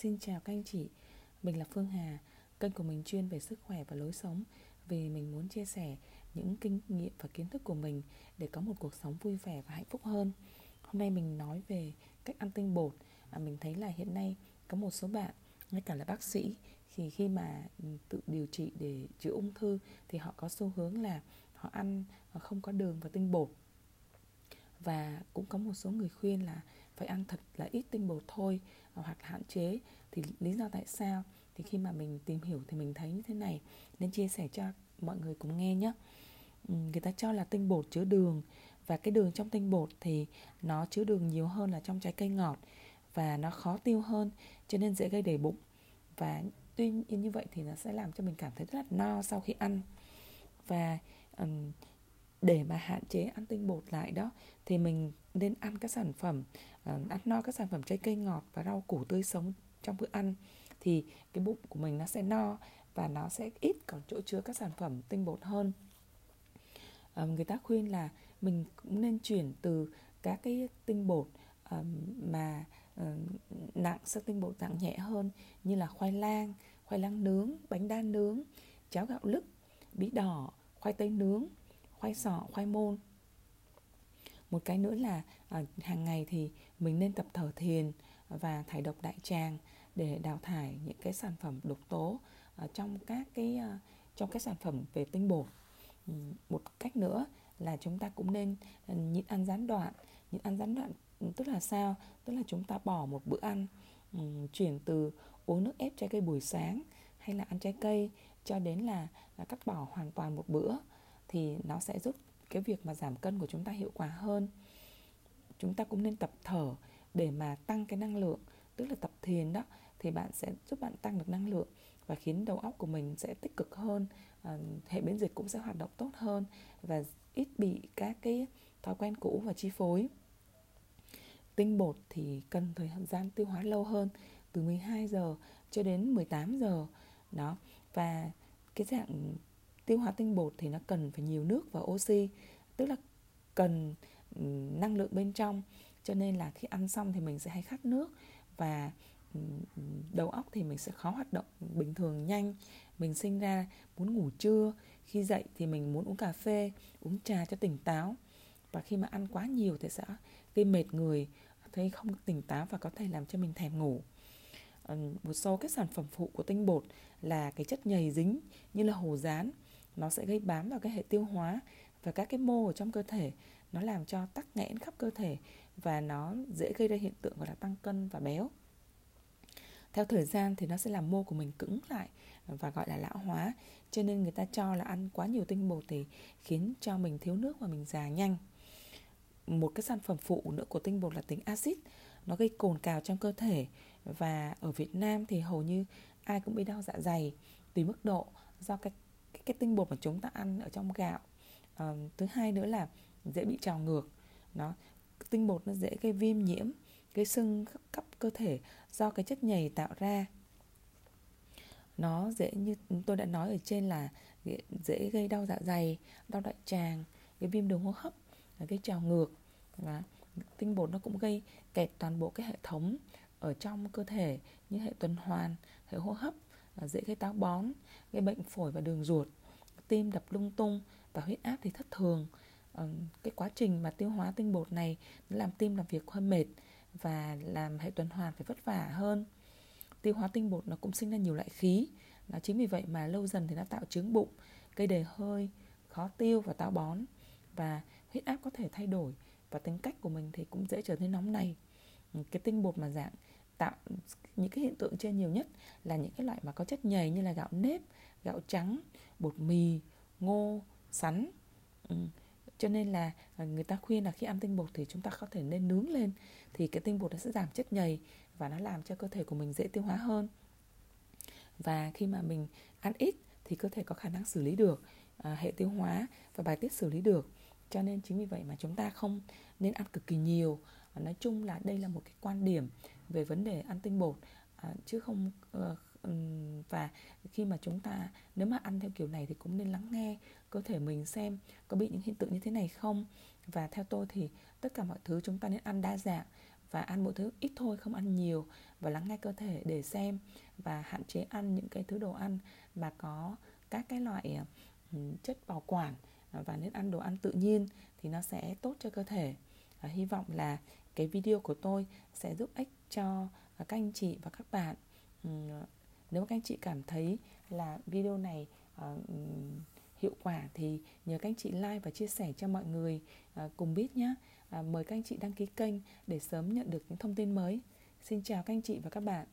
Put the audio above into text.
Xin chào các anh chị, mình là Phương Hà Kênh của mình chuyên về sức khỏe và lối sống. Vì mình muốn chia sẻ những kinh nghiệm và kiến thức của mình Để có một cuộc sống vui vẻ và hạnh phúc hơn. Hôm nay mình nói về cách ăn tinh bột. À, Mình thấy là hiện nay có một số bạn, ngay cả là bác sĩ Thì khi mà ừ, tự điều trị để chữa ung thư Thì họ có xu hướng là họ ăn ờ, không có đường và tinh bột và cũng có một số người khuyên là phải ăn thật là ít tinh bột thôi ờ, hoặc hạn chế. Thì lý do tại sao? Thì khi mà mình tìm hiểu thì mình thấy như thế này nên chia sẻ cho mọi người cùng nghe nhé. Người ta cho là tinh bột chứa đường và cái đường trong tinh bột thì nó chứa đường nhiều hơn là trong trái cây ngọt và nó khó tiêu hơn cho nên dễ gây đầy bụng. Và tuy nhiên như vậy thì nó sẽ làm cho mình cảm thấy rất là no sau khi ăn. Và um, để mà hạn chế ăn tinh bột lại đó thì mình nên ăn các sản phẩm uh, ăn no các sản phẩm trái cây ngọt và rau củ tươi sống trong bữa ăn. Thì cái bụng của mình nó sẽ no và nó sẽ ít còn chỗ chứa các sản phẩm tinh bột hơn. Uh, người ta khuyên là mình cũng nên chuyển từ các cái tinh bột uh, mà uh, nặng sang tinh bột nặng nhẹ hơn như là khoai lang khoai lang nướng bánh đa nướng cháo gạo lứt bí đỏ khoai tây nướng khoai sọ khoai môn. Một cái nữa là à, hàng ngày thì mình nên tập thở thiền và thải độc đại tràng để đào thải những cái sản phẩm độc tố à, trong các cái à, trong các sản phẩm về tinh bột. Ừ, một cách nữa là chúng ta cũng nên à, nhịn ăn gián đoạn. Nhịn ăn gián đoạn ừ, tức là sao? Tức là chúng ta bỏ một bữa ăn ừ, chuyển từ uống nước ép trái cây buổi sáng hay là ăn trái cây cho đến là, là cắt bỏ hoàn toàn một bữa thì nó sẽ giúp cái việc mà giảm cân của chúng ta hiệu quả hơn. Chúng ta cũng nên tập thở để mà tăng cái năng lượng tức là tập thiền đó thì bạn sẽ giúp bạn tăng được năng lượng và khiến đầu óc của mình sẽ tích cực hơn à, hệ miễn dịch cũng sẽ hoạt động tốt hơn và ít bị các cái thói quen cũ và chi phối. Tinh bột thì cần thời gian tiêu hóa lâu hơn từ 12 giờ cho đến 18 giờ đó. Và cái dạng tiêu hóa tinh bột thì nó cần phải nhiều nước và oxy, tức là cần năng lượng bên trong. Cho nên là khi ăn xong thì mình sẽ hay khát nước và đầu óc thì mình sẽ khó hoạt động bình thường nhanh. Mình sinh ra muốn ngủ trưa, khi dậy thì mình muốn uống cà phê, uống trà cho tỉnh táo. Và khi mà ăn quá nhiều thì sẽ gây mệt người, thấy không tỉnh táo và có thể làm cho mình thèm ngủ. Một số các sản phẩm phụ của tinh bột là cái chất nhầy dính như là hồ rán nó sẽ gây bám vào cái hệ tiêu hóa và các cái mô ở trong cơ thể. Nó làm cho tắc nghẽn khắp cơ thể và nó dễ gây ra hiện tượng gọi là tăng cân và béo. Theo thời gian thì nó sẽ làm mô của mình cứng lại và gọi là lão hóa. Cho nên người ta cho là ăn quá nhiều tinh bột thì khiến cho mình thiếu nước và mình già nhanh. Một cái sản phẩm phụ nữa của tinh bột là tính axit. Nó gây cồn cào trong cơ thể và ở Việt Nam thì hầu như ai cũng bị đau dạ dày. Tùy mức độ, do cái cái, cái tinh bột mà chúng ta ăn ở trong gạo. À, thứ hai nữa là dễ bị trào ngược. Nó tinh bột nó dễ gây viêm nhiễm gây sưng khắp cơ thể do cái chất nhầy tạo ra. Nó dễ như tôi đã nói ở trên là dễ gây đau dạ dày đau đại tràng cái viêm đường hô hấp ờ, gây trào ngược. Và tinh bột nó cũng gây kẹt toàn bộ cái hệ thống ở trong cơ thể như hệ tuần hoàn hệ hô hấp dễ gây táo bón, gây bệnh phổi và đường ruột. Tim đập lung tung và huyết áp thì thất thường. Ờ, cái quá trình mà tiêu hóa tinh bột này nó làm tim làm việc hơi mệt và làm hệ tuần hoàn phải vất vả hơn. Tiêu hóa tinh bột nó cũng sinh ra nhiều loại khí nó chính vì vậy mà lâu dần thì nó tạo trướng bụng, gây đầy hơi, khó tiêu và táo bón và huyết áp có thể thay đổi và tính cách của mình thì cũng dễ trở nên nóng này cái tinh bột mà dạng tạo những cái hiện tượng trên nhiều nhất là những cái loại mà có chất nhầy như là gạo nếp gạo trắng bột mì ngô sắn. Ừ. cho nên là à, người ta khuyên là khi ăn tinh bột thì chúng ta có thể nên nướng lên thì cái tinh bột nó sẽ giảm chất nhầy và nó làm cho cơ thể của mình dễ tiêu hóa hơn. Và khi mà mình ăn ít thì cơ thể có khả năng xử lý được à, hệ tiêu hóa và bài tiết xử lý được. Cho nên chính vì vậy mà chúng ta không nên ăn cực kỳ nhiều. Nói chung là đây là một cái quan điểm về vấn đề ăn tinh bột à, chứ không ờ, và khi mà chúng ta nếu mà ăn theo kiểu này thì cũng nên lắng nghe cơ thể mình xem có bị những hiện tượng như thế này không. Và theo tôi thì tất cả mọi thứ chúng ta nên ăn đa dạng và ăn mỗi thứ ít thôi không ăn nhiều và lắng nghe cơ thể để xem và hạn chế ăn những cái thứ đồ ăn mà có các cái loại ờ, chất bảo quản à, và nên ăn đồ ăn tự nhiên thì nó sẽ tốt cho cơ thể à, hy vọng là cái video của tôi sẽ giúp ích cho à, các anh chị và các bạn. Ừ, nếu các anh chị cảm thấy là video này uh, hiệu quả thì nhờ các anh chị like và chia sẻ cho mọi người uh, cùng biết nhé uh, à, mời các anh chị đăng ký kênh để sớm nhận được những thông tin mới. Xin chào các anh chị và các bạn.